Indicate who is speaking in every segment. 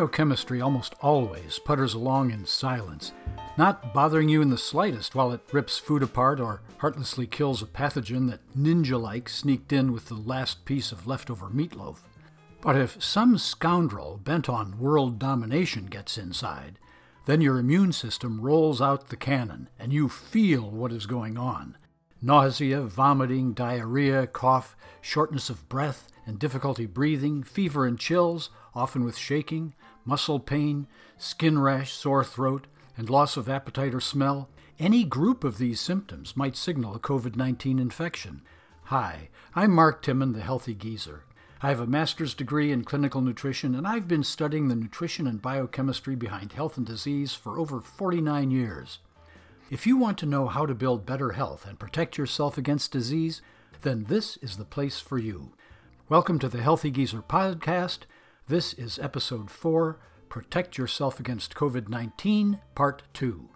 Speaker 1: Biochemistry almost always putters along in silence, not bothering you in the slightest while it rips food apart or heartlessly kills a pathogen that ninja like sneaked in with the last piece of leftover meatloaf. But if some scoundrel bent on world domination gets inside, then your immune system rolls out the cannon and you feel what is going on nausea, vomiting, diarrhea, cough, shortness of breath, and difficulty breathing, fever and chills, often with shaking, muscle pain, skin rash, sore throat, and loss of appetite or smell. Any group of these symptoms might signal a COVID 19 infection. Hi, I'm Mark Timon, the Healthy Geezer. I have a master's degree in clinical nutrition, and I've been studying the nutrition and biochemistry behind health and disease for over 49 years. If you want to know how to build better health and protect yourself against disease, then this is the place for you. Welcome to the Healthy Geezer podcast. This is episode 4 Protect Yourself Against COVID 19, Part 2.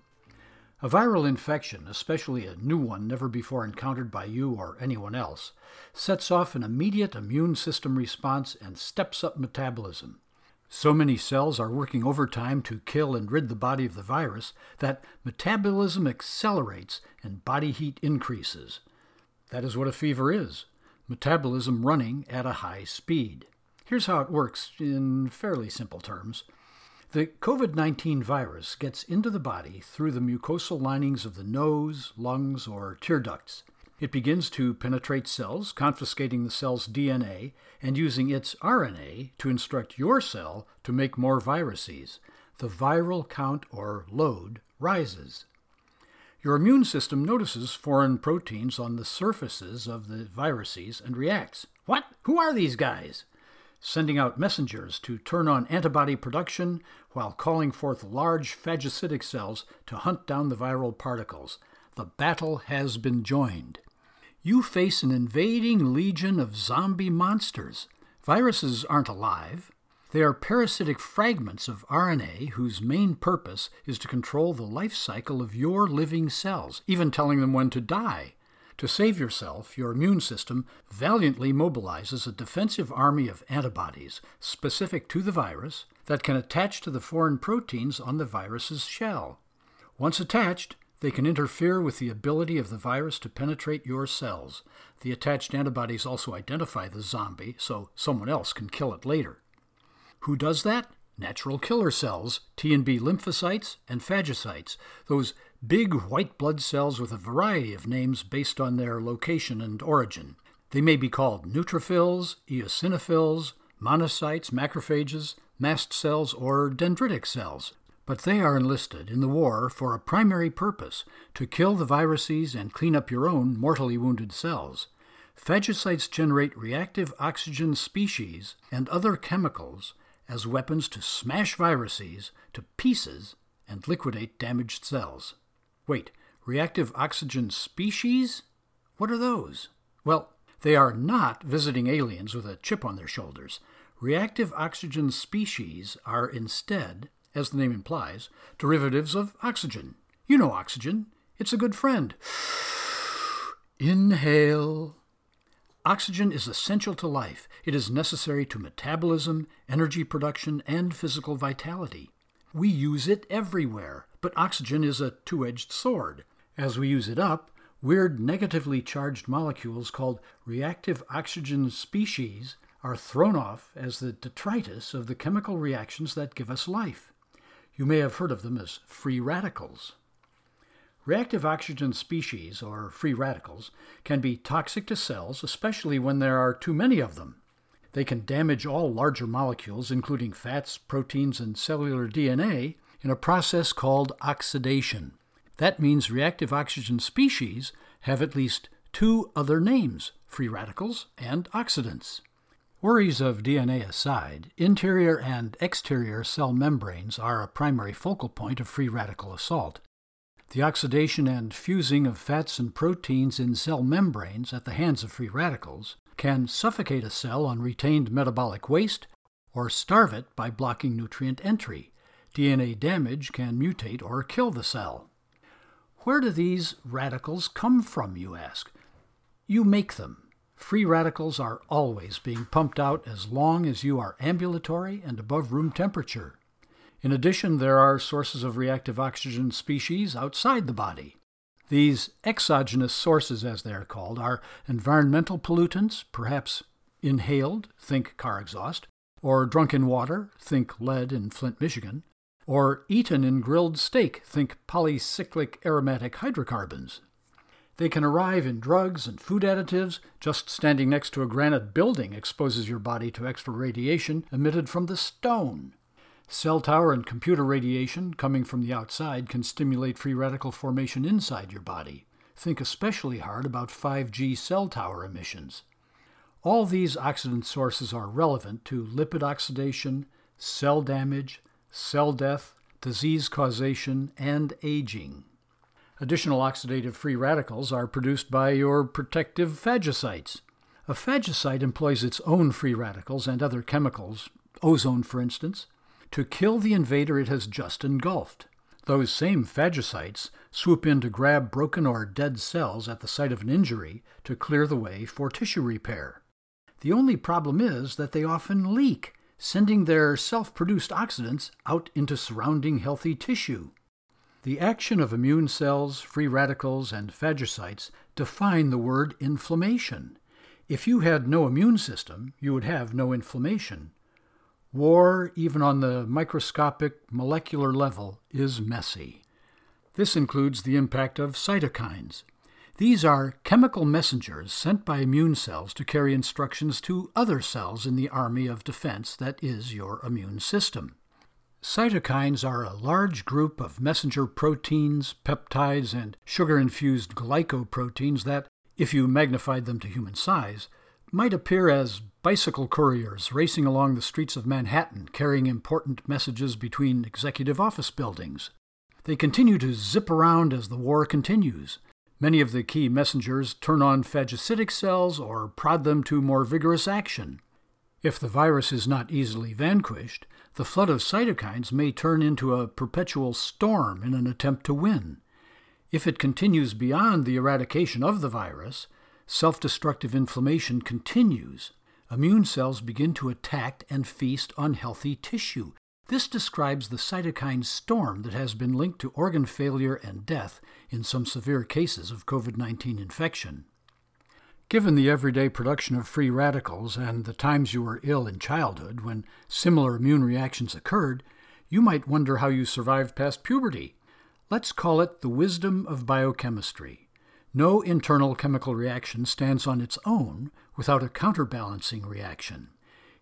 Speaker 1: A viral infection, especially a new one never before encountered by you or anyone else, sets off an immediate immune system response and steps up metabolism. So many cells are working overtime to kill and rid the body of the virus that metabolism accelerates and body heat increases. That is what a fever is metabolism running at a high speed. Here's how it works in fairly simple terms. The COVID 19 virus gets into the body through the mucosal linings of the nose, lungs, or tear ducts. It begins to penetrate cells, confiscating the cell's DNA and using its RNA to instruct your cell to make more viruses. The viral count or load rises. Your immune system notices foreign proteins on the surfaces of the viruses and reacts. What? Who are these guys? Sending out messengers to turn on antibody production while calling forth large phagocytic cells to hunt down the viral particles. The battle has been joined you face an invading legion of zombie monsters. Viruses aren't alive. They are parasitic fragments of RNA whose main purpose is to control the life cycle of your living cells, even telling them when to die. To save yourself, your immune system valiantly mobilizes a defensive army of antibodies specific to the virus that can attach to the foreign proteins on the virus's shell. Once attached, they can interfere with the ability of the virus to penetrate your cells. The attached antibodies also identify the zombie, so someone else can kill it later. Who does that? Natural killer cells, T and B lymphocytes, and phagocytes, those big white blood cells with a variety of names based on their location and origin. They may be called neutrophils, eosinophils, monocytes, macrophages, mast cells, or dendritic cells. But they are enlisted in the war for a primary purpose to kill the viruses and clean up your own mortally wounded cells. Phagocytes generate reactive oxygen species and other chemicals as weapons to smash viruses to pieces and liquidate damaged cells. Wait, reactive oxygen species? What are those? Well, they are not visiting aliens with a chip on their shoulders. Reactive oxygen species are instead as the name implies, derivatives of oxygen. You know oxygen, it's a good friend. Inhale. Oxygen is essential to life. It is necessary to metabolism, energy production, and physical vitality. We use it everywhere, but oxygen is a two edged sword. As we use it up, weird negatively charged molecules called reactive oxygen species are thrown off as the detritus of the chemical reactions that give us life. You may have heard of them as free radicals. Reactive oxygen species, or free radicals, can be toxic to cells, especially when there are too many of them. They can damage all larger molecules, including fats, proteins, and cellular DNA, in a process called oxidation. That means reactive oxygen species have at least two other names free radicals and oxidants. Worries of DNA aside, interior and exterior cell membranes are a primary focal point of free radical assault. The oxidation and fusing of fats and proteins in cell membranes at the hands of free radicals can suffocate a cell on retained metabolic waste or starve it by blocking nutrient entry. DNA damage can mutate or kill the cell. Where do these radicals come from, you ask? You make them. Free radicals are always being pumped out as long as you are ambulatory and above room temperature. In addition, there are sources of reactive oxygen species outside the body. These exogenous sources, as they are called, are environmental pollutants, perhaps inhaled, think car exhaust, or drunk in water, think lead in Flint, Michigan, or eaten in grilled steak, think polycyclic aromatic hydrocarbons. They can arrive in drugs and food additives. Just standing next to a granite building exposes your body to extra radiation emitted from the stone. Cell tower and computer radiation coming from the outside can stimulate free radical formation inside your body. Think especially hard about 5G cell tower emissions. All these oxidant sources are relevant to lipid oxidation, cell damage, cell death, disease causation, and aging. Additional oxidative free radicals are produced by your protective phagocytes. A phagocyte employs its own free radicals and other chemicals, ozone for instance, to kill the invader it has just engulfed. Those same phagocytes swoop in to grab broken or dead cells at the site of an injury to clear the way for tissue repair. The only problem is that they often leak, sending their self produced oxidants out into surrounding healthy tissue. The action of immune cells, free radicals, and phagocytes define the word inflammation. If you had no immune system, you would have no inflammation. War, even on the microscopic molecular level, is messy. This includes the impact of cytokines. These are chemical messengers sent by immune cells to carry instructions to other cells in the army of defense that is your immune system. Cytokines are a large group of messenger proteins, peptides, and sugar infused glycoproteins that, if you magnified them to human size, might appear as bicycle couriers racing along the streets of Manhattan carrying important messages between executive office buildings. They continue to zip around as the war continues. Many of the key messengers turn on phagocytic cells or prod them to more vigorous action. If the virus is not easily vanquished, the flood of cytokines may turn into a perpetual storm in an attempt to win. If it continues beyond the eradication of the virus, self destructive inflammation continues. Immune cells begin to attack and feast on healthy tissue. This describes the cytokine storm that has been linked to organ failure and death in some severe cases of COVID 19 infection. Given the everyday production of free radicals and the times you were ill in childhood when similar immune reactions occurred, you might wonder how you survived past puberty. Let's call it the wisdom of biochemistry. No internal chemical reaction stands on its own without a counterbalancing reaction.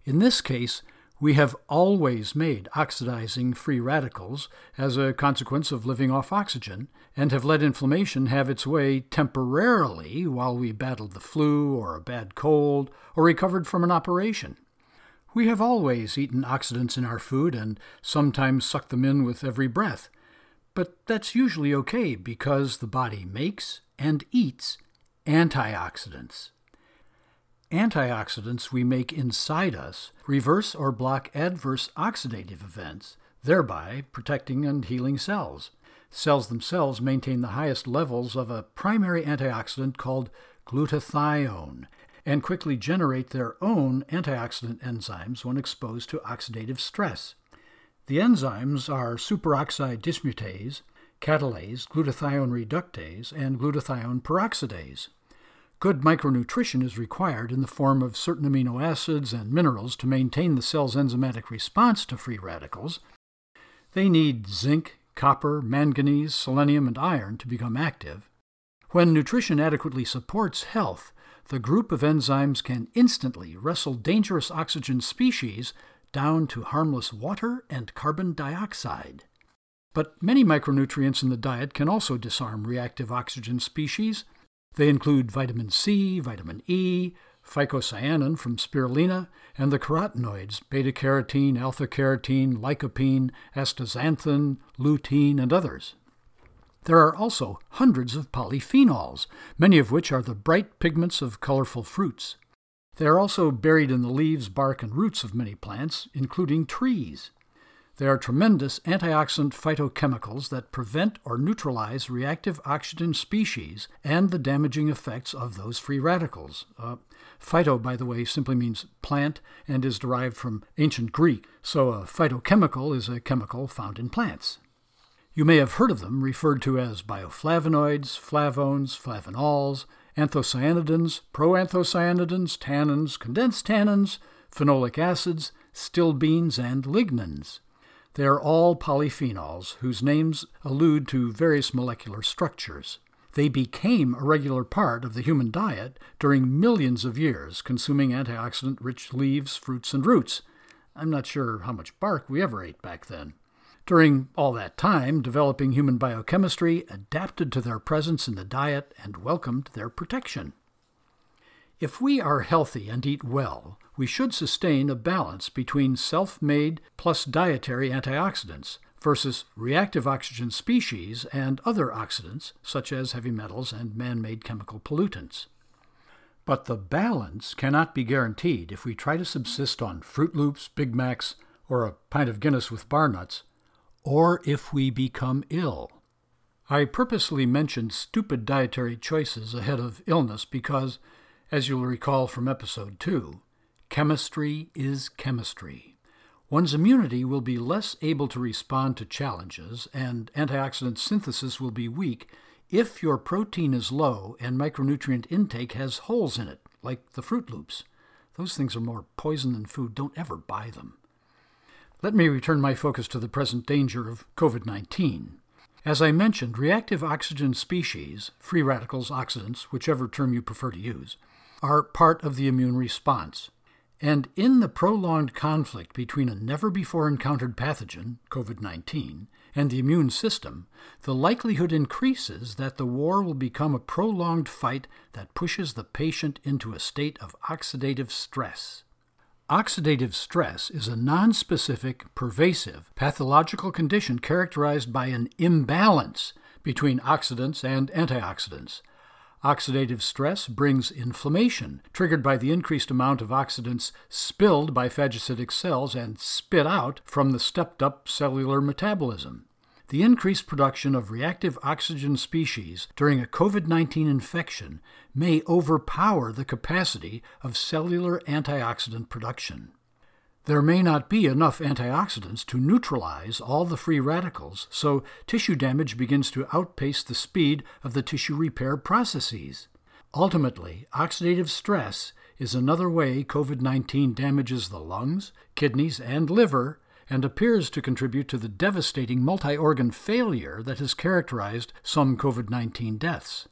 Speaker 1: In this case, we have always made oxidizing free radicals as a consequence of living off oxygen, and have let inflammation have its way temporarily while we battled the flu or a bad cold or recovered from an operation. We have always eaten oxidants in our food and sometimes sucked them in with every breath. But that's usually okay because the body makes and eats antioxidants. Antioxidants we make inside us reverse or block adverse oxidative events, thereby protecting and healing cells. Cells themselves maintain the highest levels of a primary antioxidant called glutathione and quickly generate their own antioxidant enzymes when exposed to oxidative stress. The enzymes are superoxide dismutase, catalase, glutathione reductase, and glutathione peroxidase. Good micronutrition is required in the form of certain amino acids and minerals to maintain the cell's enzymatic response to free radicals. They need zinc, copper, manganese, selenium, and iron to become active. When nutrition adequately supports health, the group of enzymes can instantly wrestle dangerous oxygen species down to harmless water and carbon dioxide. But many micronutrients in the diet can also disarm reactive oxygen species they include vitamin C, vitamin E, phycocyanin from spirulina, and the carotenoids beta carotene, alpha carotene, lycopene, astaxanthin, lutein, and others. There are also hundreds of polyphenols, many of which are the bright pigments of colorful fruits. They are also buried in the leaves, bark, and roots of many plants, including trees. They are tremendous antioxidant phytochemicals that prevent or neutralize reactive oxygen species and the damaging effects of those free radicals. Uh, phyto, by the way, simply means plant and is derived from ancient Greek, so a phytochemical is a chemical found in plants. You may have heard of them referred to as bioflavonoids, flavones, flavonols, anthocyanidins, proanthocyanidins, tannins, condensed tannins, phenolic acids, stilbenes, and lignans. They are all polyphenols whose names allude to various molecular structures. They became a regular part of the human diet during millions of years, consuming antioxidant rich leaves, fruits, and roots. I'm not sure how much bark we ever ate back then. During all that time, developing human biochemistry adapted to their presence in the diet and welcomed their protection. If we are healthy and eat well, we should sustain a balance between self made plus dietary antioxidants versus reactive oxygen species and other oxidants, such as heavy metals and man made chemical pollutants. But the balance cannot be guaranteed if we try to subsist on Froot Loops, Big Macs, or a pint of Guinness with bar nuts, or if we become ill. I purposely mentioned stupid dietary choices ahead of illness because as you'll recall from episode 2, chemistry is chemistry. One's immunity will be less able to respond to challenges, and antioxidant synthesis will be weak if your protein is low and micronutrient intake has holes in it, like the Froot Loops. Those things are more poison than food. Don't ever buy them. Let me return my focus to the present danger of COVID 19. As I mentioned, reactive oxygen species, free radicals, oxidants, whichever term you prefer to use, are part of the immune response. And in the prolonged conflict between a never before encountered pathogen, COVID 19, and the immune system, the likelihood increases that the war will become a prolonged fight that pushes the patient into a state of oxidative stress. Oxidative stress is a nonspecific, pervasive, pathological condition characterized by an imbalance between oxidants and antioxidants, Oxidative stress brings inflammation, triggered by the increased amount of oxidants spilled by phagocytic cells and spit out from the stepped up cellular metabolism. The increased production of reactive oxygen species during a COVID 19 infection may overpower the capacity of cellular antioxidant production. There may not be enough antioxidants to neutralize all the free radicals, so tissue damage begins to outpace the speed of the tissue repair processes. Ultimately, oxidative stress is another way COVID 19 damages the lungs, kidneys, and liver and appears to contribute to the devastating multi organ failure that has characterized some COVID 19 deaths.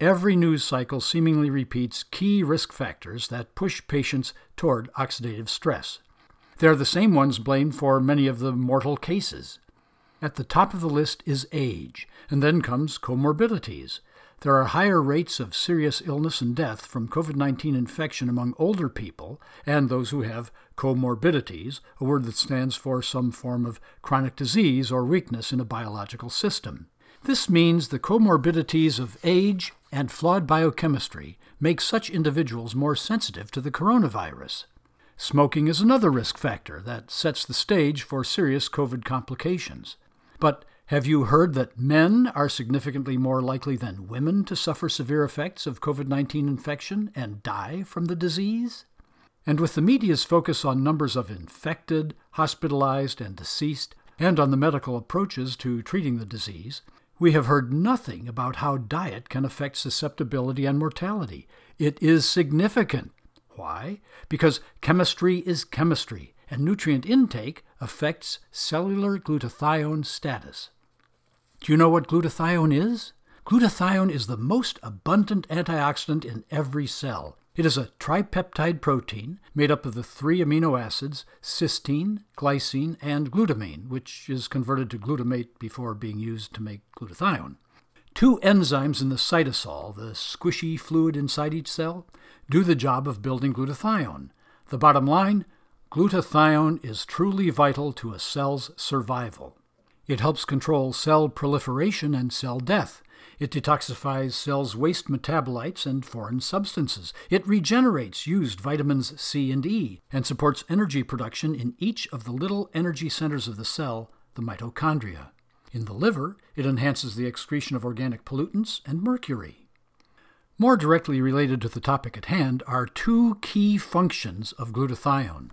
Speaker 1: Every news cycle seemingly repeats key risk factors that push patients toward oxidative stress. They're the same ones blamed for many of the mortal cases. At the top of the list is age, and then comes comorbidities. There are higher rates of serious illness and death from COVID 19 infection among older people and those who have comorbidities, a word that stands for some form of chronic disease or weakness in a biological system. This means the comorbidities of age and flawed biochemistry make such individuals more sensitive to the coronavirus. Smoking is another risk factor that sets the stage for serious COVID complications. But have you heard that men are significantly more likely than women to suffer severe effects of COVID 19 infection and die from the disease? And with the media's focus on numbers of infected, hospitalized, and deceased, and on the medical approaches to treating the disease, we have heard nothing about how diet can affect susceptibility and mortality. It is significant. Why? Because chemistry is chemistry, and nutrient intake affects cellular glutathione status. Do you know what glutathione is? Glutathione is the most abundant antioxidant in every cell. It is a tripeptide protein made up of the three amino acids cysteine, glycine, and glutamine, which is converted to glutamate before being used to make glutathione. Two enzymes in the cytosol, the squishy fluid inside each cell, do the job of building glutathione. The bottom line glutathione is truly vital to a cell's survival. It helps control cell proliferation and cell death, It detoxifies cells' waste metabolites and foreign substances. It regenerates used vitamins C and E and supports energy production in each of the little energy centers of the cell, the mitochondria. In the liver, it enhances the excretion of organic pollutants and mercury. More directly related to the topic at hand are two key functions of glutathione.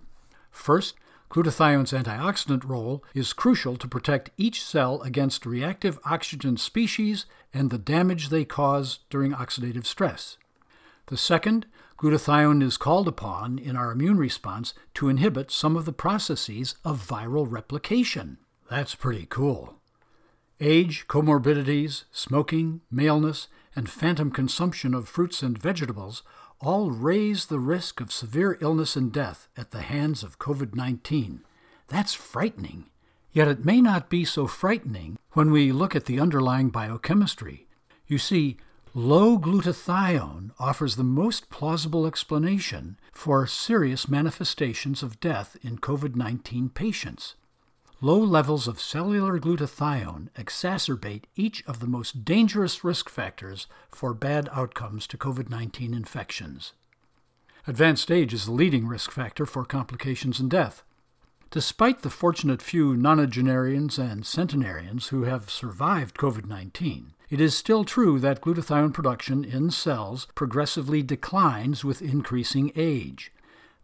Speaker 1: First, Glutathione's antioxidant role is crucial to protect each cell against reactive oxygen species and the damage they cause during oxidative stress. The second, glutathione is called upon in our immune response to inhibit some of the processes of viral replication. That's pretty cool. Age, comorbidities, smoking, maleness, and phantom consumption of fruits and vegetables all raise the risk of severe illness and death at the hands of COVID 19. That's frightening. Yet it may not be so frightening when we look at the underlying biochemistry. You see, low glutathione offers the most plausible explanation for serious manifestations of death in COVID 19 patients. Low levels of cellular glutathione exacerbate each of the most dangerous risk factors for bad outcomes to COVID 19 infections. Advanced age is the leading risk factor for complications and death. Despite the fortunate few nonagenarians and centenarians who have survived COVID 19, it is still true that glutathione production in cells progressively declines with increasing age.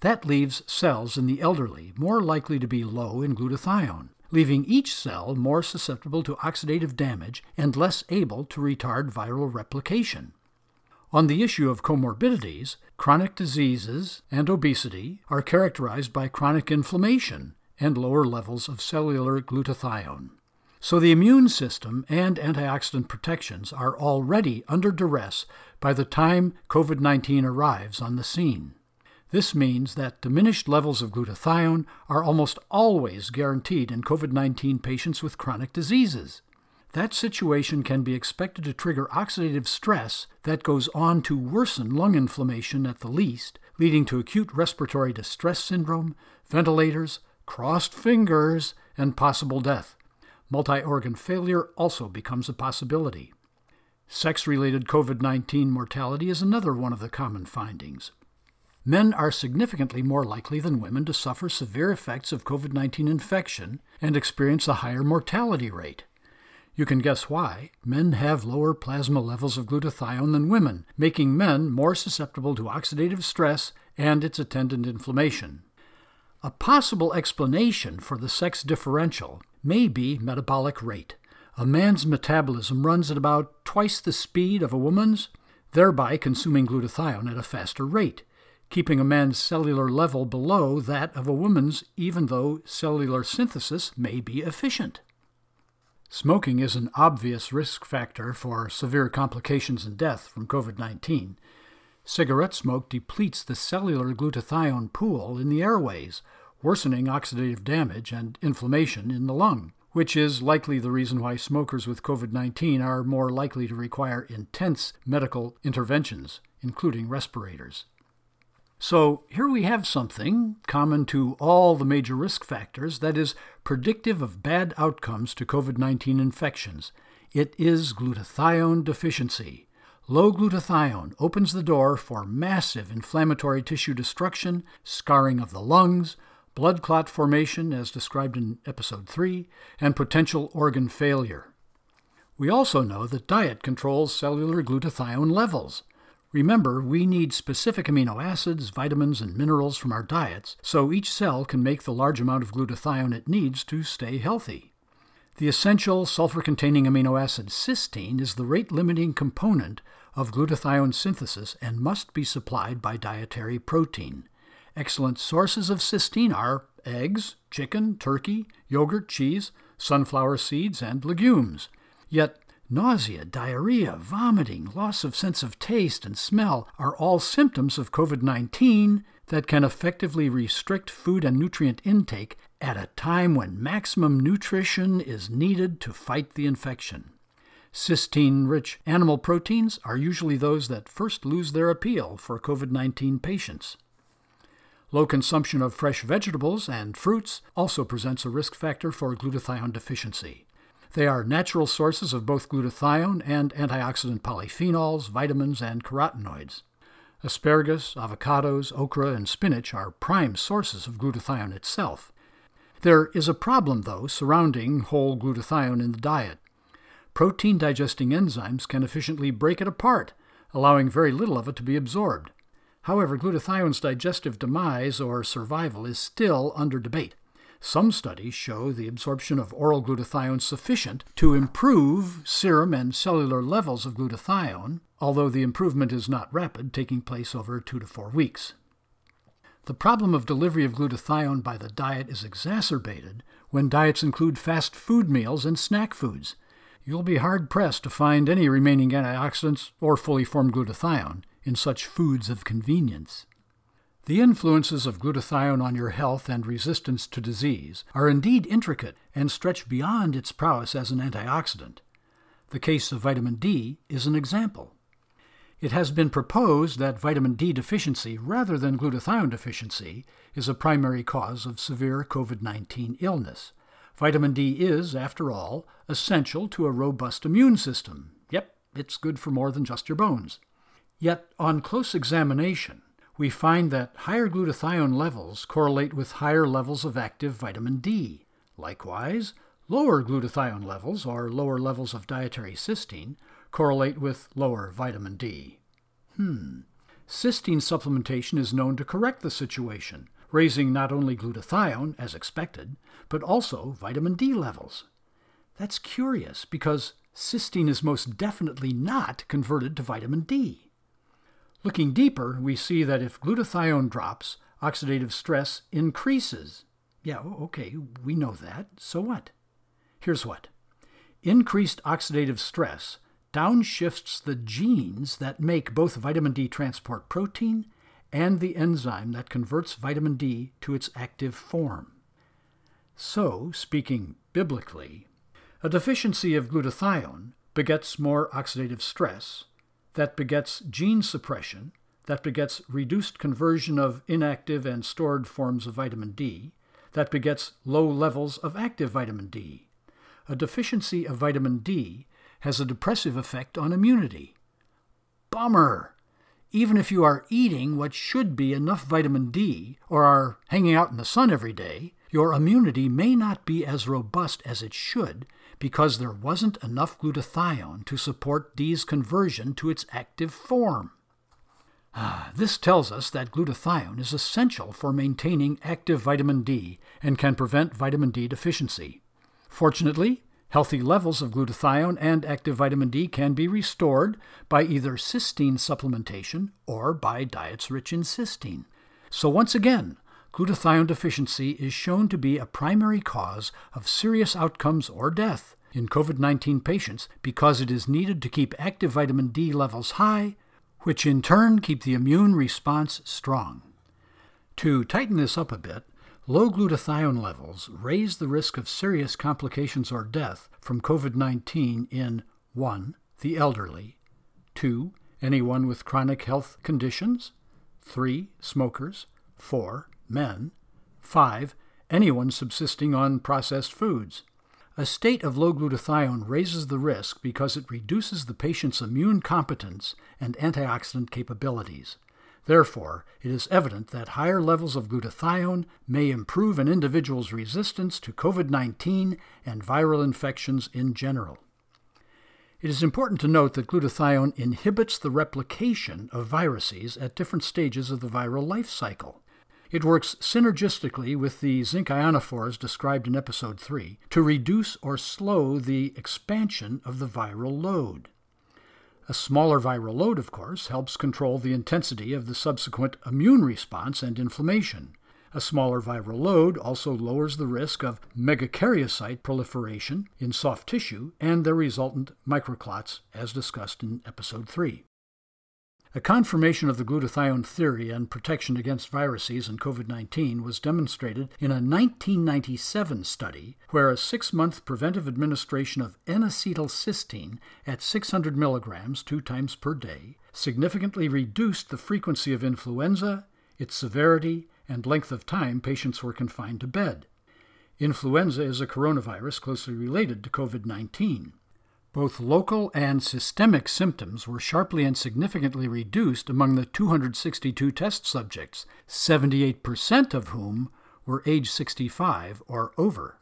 Speaker 1: That leaves cells in the elderly more likely to be low in glutathione, leaving each cell more susceptible to oxidative damage and less able to retard viral replication. On the issue of comorbidities, chronic diseases and obesity are characterized by chronic inflammation and lower levels of cellular glutathione. So the immune system and antioxidant protections are already under duress by the time COVID 19 arrives on the scene. This means that diminished levels of glutathione are almost always guaranteed in COVID 19 patients with chronic diseases. That situation can be expected to trigger oxidative stress that goes on to worsen lung inflammation at the least, leading to acute respiratory distress syndrome, ventilators, crossed fingers, and possible death. Multi organ failure also becomes a possibility. Sex related COVID 19 mortality is another one of the common findings men are significantly more likely than women to suffer severe effects of COVID 19 infection and experience a higher mortality rate. You can guess why. Men have lower plasma levels of glutathione than women, making men more susceptible to oxidative stress and its attendant inflammation. A possible explanation for the sex differential may be metabolic rate. A man's metabolism runs at about twice the speed of a woman's, thereby consuming glutathione at a faster rate keeping a man's cellular level below that of a woman's, even though cellular synthesis may be efficient. Smoking is an obvious risk factor for severe complications and death from COVID 19. Cigarette smoke depletes the cellular glutathione pool in the airways, worsening oxidative damage and inflammation in the lung, which is likely the reason why smokers with COVID 19 are more likely to require intense medical interventions, including respirators. So here we have something common to all the major risk factors that is predictive of bad outcomes to COVID 19 infections. It is glutathione deficiency. Low glutathione opens the door for massive inflammatory tissue destruction, scarring of the lungs, blood clot formation, as described in episode 3, and potential organ failure. We also know that diet controls cellular glutathione levels. Remember, we need specific amino acids, vitamins, and minerals from our diets so each cell can make the large amount of glutathione it needs to stay healthy. The essential sulfur containing amino acid cysteine is the rate limiting component of glutathione synthesis and must be supplied by dietary protein. Excellent sources of cysteine are eggs, chicken, turkey, yogurt, cheese, sunflower seeds, and legumes. Yet Nausea, diarrhea, vomiting, loss of sense of taste and smell are all symptoms of COVID 19 that can effectively restrict food and nutrient intake at a time when maximum nutrition is needed to fight the infection. Cysteine rich animal proteins are usually those that first lose their appeal for COVID 19 patients. Low consumption of fresh vegetables and fruits also presents a risk factor for glutathione deficiency. They are natural sources of both glutathione and antioxidant polyphenols, vitamins, and carotenoids. Asparagus, avocados, okra, and spinach are prime sources of glutathione itself. There is a problem, though, surrounding whole glutathione in the diet. Protein digesting enzymes can efficiently break it apart, allowing very little of it to be absorbed. However, glutathione's digestive demise or survival is still under debate. Some studies show the absorption of oral glutathione sufficient to improve serum and cellular levels of glutathione, although the improvement is not rapid, taking place over two to four weeks. The problem of delivery of glutathione by the diet is exacerbated when diets include fast food meals and snack foods. You'll be hard pressed to find any remaining antioxidants or fully formed glutathione in such foods of convenience. The influences of glutathione on your health and resistance to disease are indeed intricate and stretch beyond its prowess as an antioxidant. The case of vitamin D is an example. It has been proposed that vitamin D deficiency, rather than glutathione deficiency, is a primary cause of severe COVID 19 illness. Vitamin D is, after all, essential to a robust immune system. Yep, it's good for more than just your bones. Yet, on close examination, we find that higher glutathione levels correlate with higher levels of active vitamin D. Likewise, lower glutathione levels, or lower levels of dietary cysteine, correlate with lower vitamin D. Hmm. Cysteine supplementation is known to correct the situation, raising not only glutathione, as expected, but also vitamin D levels. That's curious because cysteine is most definitely not converted to vitamin D. Looking deeper, we see that if glutathione drops, oxidative stress increases. Yeah, okay, we know that. So what? Here's what increased oxidative stress downshifts the genes that make both vitamin D transport protein and the enzyme that converts vitamin D to its active form. So, speaking biblically, a deficiency of glutathione begets more oxidative stress, that begets gene suppression, that begets reduced conversion of inactive and stored forms of vitamin D, that begets low levels of active vitamin D. A deficiency of vitamin D has a depressive effect on immunity. Bummer! Even if you are eating what should be enough vitamin D or are hanging out in the sun every day, your immunity may not be as robust as it should because there wasn't enough glutathione to support D's conversion to its active form. Ah, this tells us that glutathione is essential for maintaining active vitamin D and can prevent vitamin D deficiency. Fortunately, healthy levels of glutathione and active vitamin D can be restored by either cysteine supplementation or by diets rich in cysteine. So, once again, glutathione deficiency is shown to be a primary cause of serious outcomes or death in COVID 19 patients because it is needed to keep active vitamin D levels high, which in turn keep the immune response strong. To tighten this up a bit, low glutathione levels raise the risk of serious complications or death from COVID 19 in 1. the elderly, 2. anyone with chronic health conditions, 3. smokers, 4 men. 5. Anyone subsisting on processed foods. A state of low glutathione raises the risk because it reduces the patient's immune competence and antioxidant capabilities. Therefore, it is evident that higher levels of glutathione may improve an individual's resistance to COVID 19 and viral infections in general. It is important to note that glutathione inhibits the replication of viruses at different stages of the viral life cycle. It works synergistically with the zinc ionophores described in Episode 3 to reduce or slow the expansion of the viral load. A smaller viral load, of course, helps control the intensity of the subsequent immune response and inflammation. A smaller viral load also lowers the risk of megakaryocyte proliferation in soft tissue and their resultant microclots, as discussed in Episode 3. A confirmation of the glutathione theory and protection against viruses and COVID 19 was demonstrated in a 1997 study where a six month preventive administration of N acetylcysteine at 600 milligrams two times per day significantly reduced the frequency of influenza, its severity, and length of time patients were confined to bed. Influenza is a coronavirus closely related to COVID 19. Both local and systemic symptoms were sharply and significantly reduced among the 262 test subjects, 78% of whom were age 65 or over.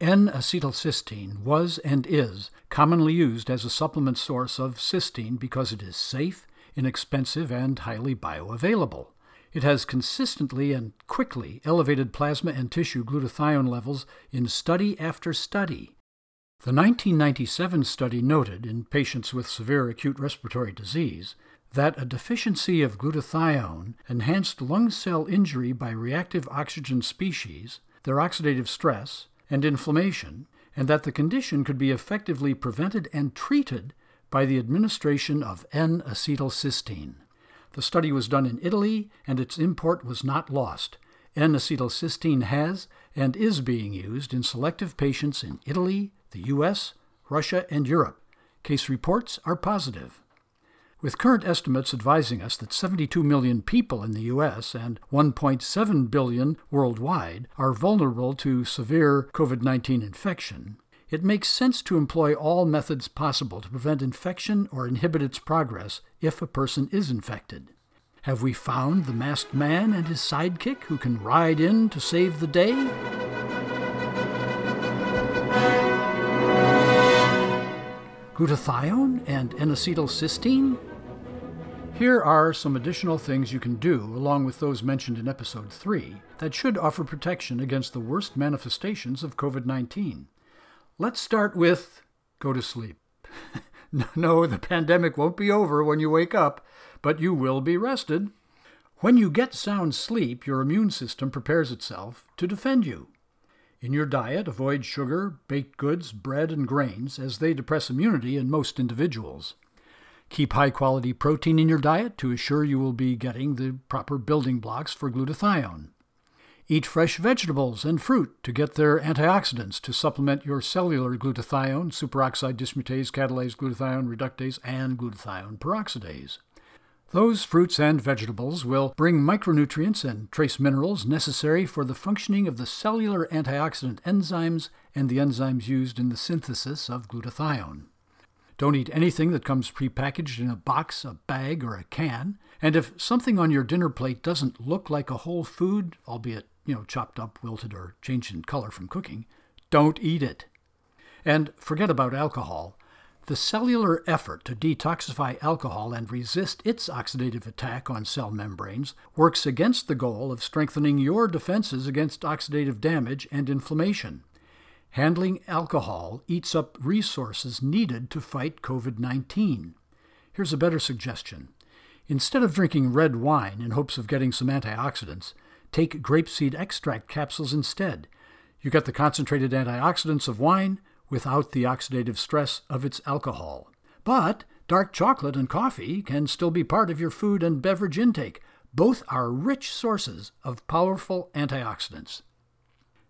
Speaker 1: N-acetylcysteine was and is commonly used as a supplement source of cysteine because it is safe, inexpensive, and highly bioavailable. It has consistently and quickly elevated plasma and tissue glutathione levels in study after study. The 1997 study noted in patients with severe acute respiratory disease that a deficiency of glutathione enhanced lung cell injury by reactive oxygen species, their oxidative stress, and inflammation, and that the condition could be effectively prevented and treated by the administration of N-acetylcysteine. The study was done in Italy, and its import was not lost. N-acetylcysteine has and is being used in selective patients in Italy, the U.S., Russia, and Europe. Case reports are positive. With current estimates advising us that 72 million people in the U.S. and 1.7 billion worldwide are vulnerable to severe COVID 19 infection, it makes sense to employ all methods possible to prevent infection or inhibit its progress if a person is infected. Have we found the masked man and his sidekick who can ride in to save the day? Glutathione and N-acetylcysteine? Here are some additional things you can do, along with those mentioned in episode 3, that should offer protection against the worst manifestations of COVID 19. Let's start with go to sleep. no, the pandemic won't be over when you wake up, but you will be rested. When you get sound sleep, your immune system prepares itself to defend you. In your diet, avoid sugar, baked goods, bread, and grains, as they depress immunity in most individuals. Keep high quality protein in your diet to assure you will be getting the proper building blocks for glutathione. Eat fresh vegetables and fruit to get their antioxidants to supplement your cellular glutathione, superoxide dismutase, catalase glutathione reductase, and glutathione peroxidase. Those fruits and vegetables will bring micronutrients and trace minerals necessary for the functioning of the cellular antioxidant enzymes and the enzymes used in the synthesis of glutathione. Don't eat anything that comes prepackaged in a box, a bag, or a can. And if something on your dinner plate doesn't look like a whole food, albeit you know, chopped up, wilted, or changed in color from cooking, don't eat it. And forget about alcohol. The cellular effort to detoxify alcohol and resist its oxidative attack on cell membranes works against the goal of strengthening your defenses against oxidative damage and inflammation. Handling alcohol eats up resources needed to fight COVID 19. Here's a better suggestion. Instead of drinking red wine in hopes of getting some antioxidants, Take grapeseed extract capsules instead. You get the concentrated antioxidants of wine without the oxidative stress of its alcohol. But dark chocolate and coffee can still be part of your food and beverage intake. Both are rich sources of powerful antioxidants.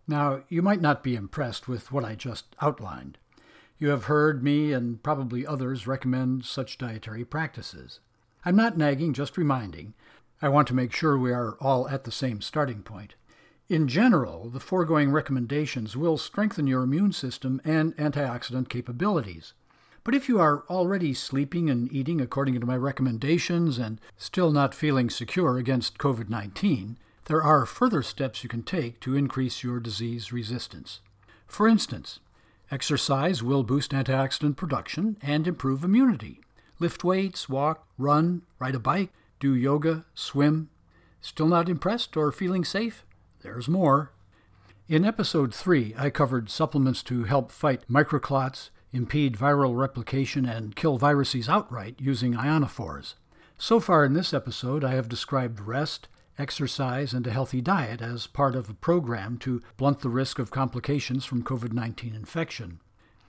Speaker 1: Now, you might not be impressed with what I just outlined. You have heard me and probably others recommend such dietary practices. I'm not nagging, just reminding I want to make sure we are all at the same starting point. In general, the foregoing recommendations will strengthen your immune system and antioxidant capabilities. But if you are already sleeping and eating according to my recommendations and still not feeling secure against COVID 19, there are further steps you can take to increase your disease resistance. For instance, exercise will boost antioxidant production and improve immunity. Lift weights, walk, run, ride a bike, do yoga, swim. Still not impressed or feeling safe? There's more. In episode 3, I covered supplements to help fight microclots, impede viral replication, and kill viruses outright using ionophores. So far in this episode, I have described rest, exercise, and a healthy diet as part of a program to blunt the risk of complications from COVID 19 infection.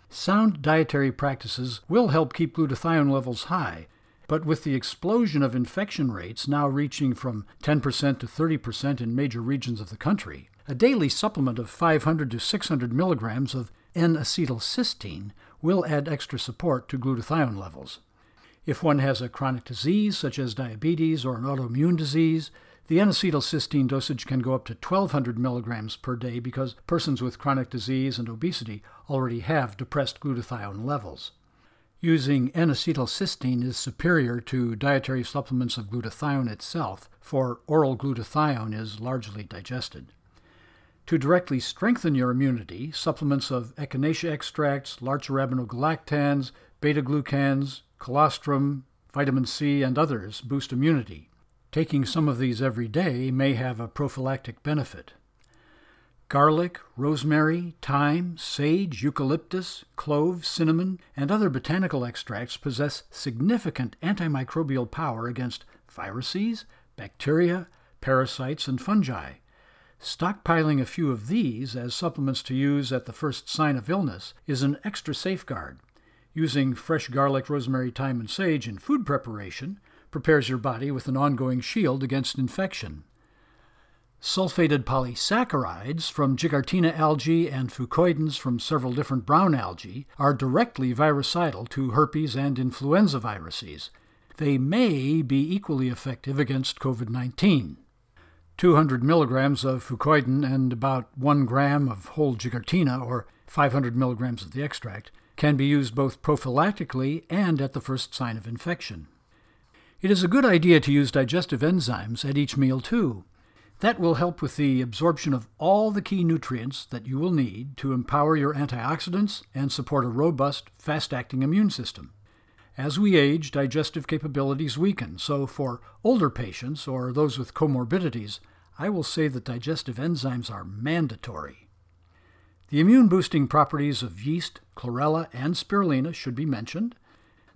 Speaker 1: Sound dietary practices will help keep glutathione levels high but with the explosion of infection rates now reaching from 10% to 30% in major regions of the country, a daily supplement of 500 to 600 milligrams of N-acetylcysteine will add extra support to glutathione levels. If one has a chronic disease such as diabetes or an autoimmune disease, The N-acetylcysteine dosage can go up to 1200 milligrams per day because persons with chronic disease and obesity already have depressed glutathione levels. Using N-acetylcysteine is superior to dietary supplements of glutathione itself, for oral glutathione is largely digested. To directly strengthen your immunity, supplements of echinacea extracts, larch arabinogalactans, beta glucans, colostrum, vitamin C, and others boost immunity. Taking some of these every day may have a prophylactic benefit. Garlic, rosemary, thyme, sage, eucalyptus, clove, cinnamon, and other botanical extracts possess significant antimicrobial power against viruses, bacteria, parasites, and fungi. Stockpiling a few of these as supplements to use at the first sign of illness is an extra safeguard. Using fresh garlic, rosemary, thyme, and sage in food preparation prepares your body with an ongoing shield against infection. Sulfated polysaccharides from Gigartina algae and fucoidans from several different brown algae are directly virucidal to herpes and influenza viruses. They may be equally effective against COVID 19. 200 milligrams of fucoidan and about 1 gram of whole gigartina, or 500 milligrams of the extract, can be used both prophylactically and at the first sign of infection. It is a good idea to use digestive enzymes at each meal, too. That will help with the absorption of all the key nutrients that you will need to empower your antioxidants and support a robust, fast acting immune system. As we age, digestive capabilities weaken, so for older patients or those with comorbidities, I will say that digestive enzymes are mandatory. The immune boosting properties of yeast, chlorella, and spirulina should be mentioned.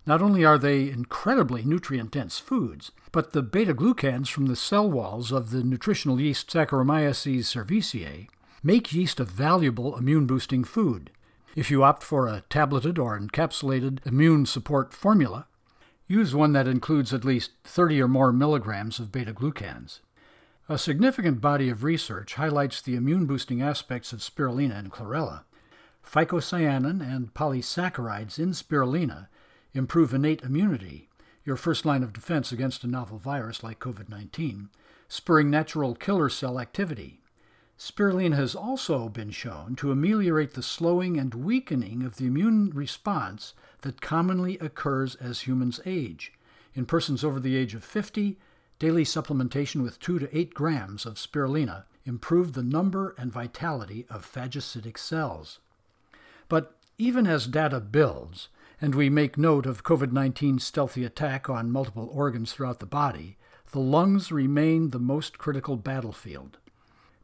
Speaker 1: Not only are they incredibly nutrient dense foods, but the beta glucans from the cell walls of the nutritional yeast Saccharomyces cerevisiae make yeast a valuable immune boosting food. If you opt for a tableted or encapsulated immune support formula, use one that includes at least 30 or more milligrams of beta glucans. A significant body of research highlights the immune boosting aspects of spirulina and chlorella. Phycocyanin and polysaccharides in spirulina improve innate immunity, your first line of defense against a novel virus like COVID 19, spurring natural killer cell activity. Spirulina has also been shown to ameliorate the slowing and weakening of the immune response that commonly occurs as humans age. In persons over the age of 50, Daily supplementation with 2 to 8 grams of spirulina improved the number and vitality of phagocytic cells. But even as data builds, and we make note of COVID 19's stealthy attack on multiple organs throughout the body, the lungs remain the most critical battlefield.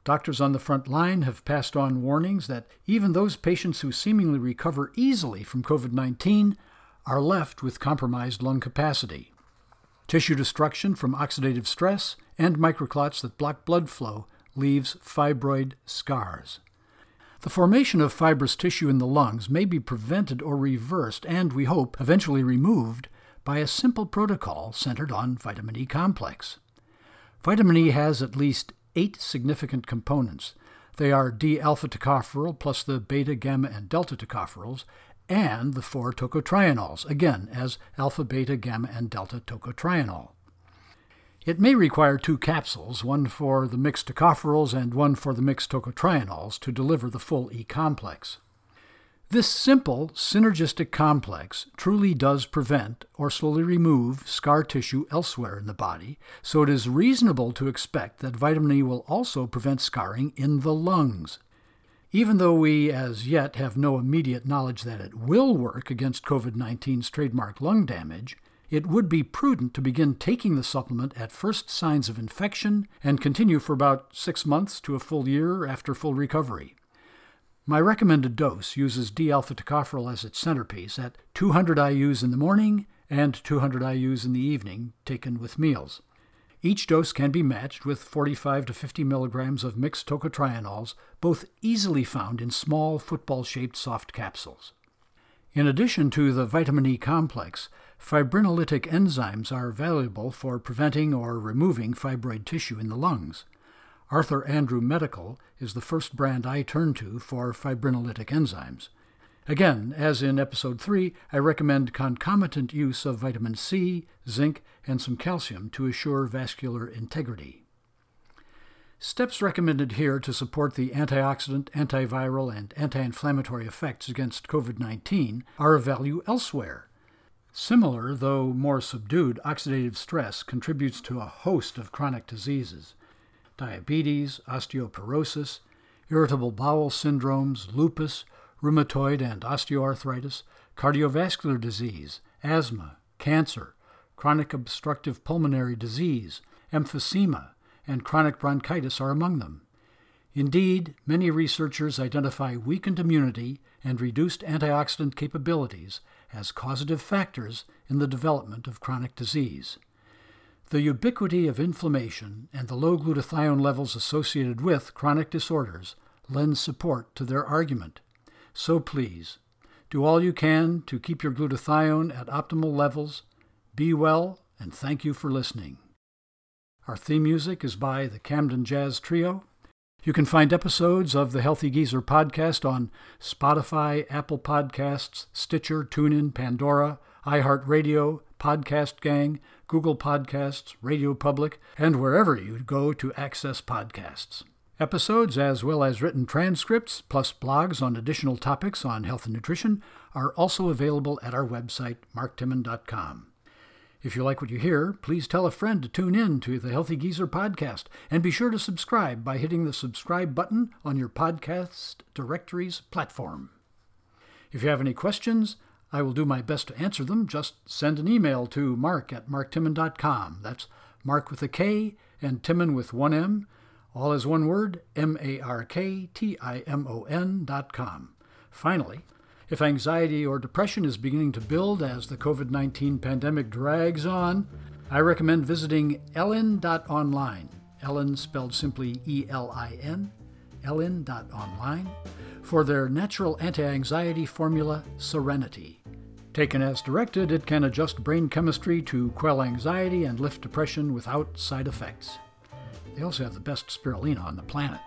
Speaker 1: Doctors on the front line have passed on warnings that even those patients who seemingly recover easily from COVID 19 are left with compromised lung capacity. Tissue destruction from oxidative stress and microclots that block blood flow leaves fibroid scars. The formation of fibrous tissue in the lungs may be prevented or reversed, and we hope eventually removed, by a simple protocol centered on vitamin E complex. Vitamin E has at least eight significant components. They are D alpha tocopherol plus the beta, gamma, and delta tocopherols, and the four tocotrienols, again as alpha, beta, gamma, and delta tocotrienol. It may require two capsules, one for the mixed tocopherols and one for the mixed tocotrienols, to deliver the full E complex. This simple synergistic complex truly does prevent or slowly remove scar tissue elsewhere in the body, so it is reasonable to expect that vitamin E will also prevent scarring in the lungs. Even though we as yet have no immediate knowledge that it will work against COVID 19's trademark lung damage, it would be prudent to begin taking the supplement at first signs of infection and continue for about six months to a full year after full recovery. My recommended dose uses D alpha tocopherol as its centerpiece at 200 IUs in the morning and 200 IUs in the evening, taken with meals. Each dose can be matched with 45 to 50 milligrams of mixed tocotrienols, both easily found in small football shaped soft capsules. In addition to the vitamin E complex, fibrinolytic enzymes are valuable for preventing or removing fibroid tissue in the lungs. Arthur Andrew Medical is the first brand I turn to for fibrinolytic enzymes. Again, as in episode 3, I recommend concomitant use of vitamin C, zinc, and some calcium to assure vascular integrity. Steps recommended here to support the antioxidant, antiviral, and anti inflammatory effects against COVID 19 are of value elsewhere. Similar, though more subdued, oxidative stress contributes to a host of chronic diseases diabetes, osteoporosis, irritable bowel syndromes, lupus, rheumatoid and osteoarthritis, cardiovascular disease, asthma, cancer, chronic obstructive pulmonary disease, emphysema, and chronic bronchitis are among them. Indeed, many researchers identify weakened immunity and reduced antioxidant capabilities as causative factors in the development of chronic disease. The ubiquity of inflammation and the low glutathione levels associated with chronic disorders lend support to their argument. So please, do all you can to keep your glutathione at optimal levels. Be well, and thank you for listening. Our theme music is by the Camden Jazz Trio. You can find episodes of the Healthy Geezer podcast on Spotify, Apple Podcasts, Stitcher, TuneIn, Pandora, iHeartRadio, Podcast Gang, Google Podcasts, Radio Public, and wherever you go to access podcasts. Episodes, as well as written transcripts, plus blogs on additional topics on health and nutrition, are also available at our website, marktimon.com. If you like what you hear, please tell a friend to tune in to the Healthy Geezer podcast and be sure to subscribe by hitting the subscribe button on your podcast directory's platform. If you have any questions, I will do my best to answer them. Just send an email to mark at marktimon.com. That's Mark with a K and Timon with one M, all as one word, M A R K T I M O N dot com. Finally, if anxiety or depression is beginning to build as the COVID 19 pandemic drags on, I recommend visiting elin.online, Elin spelled simply E L I N, elin.online, for their natural anti anxiety formula, Serenity. Taken as directed, it can adjust brain chemistry to quell anxiety and lift depression without side effects. They also have the best spirulina on the planet.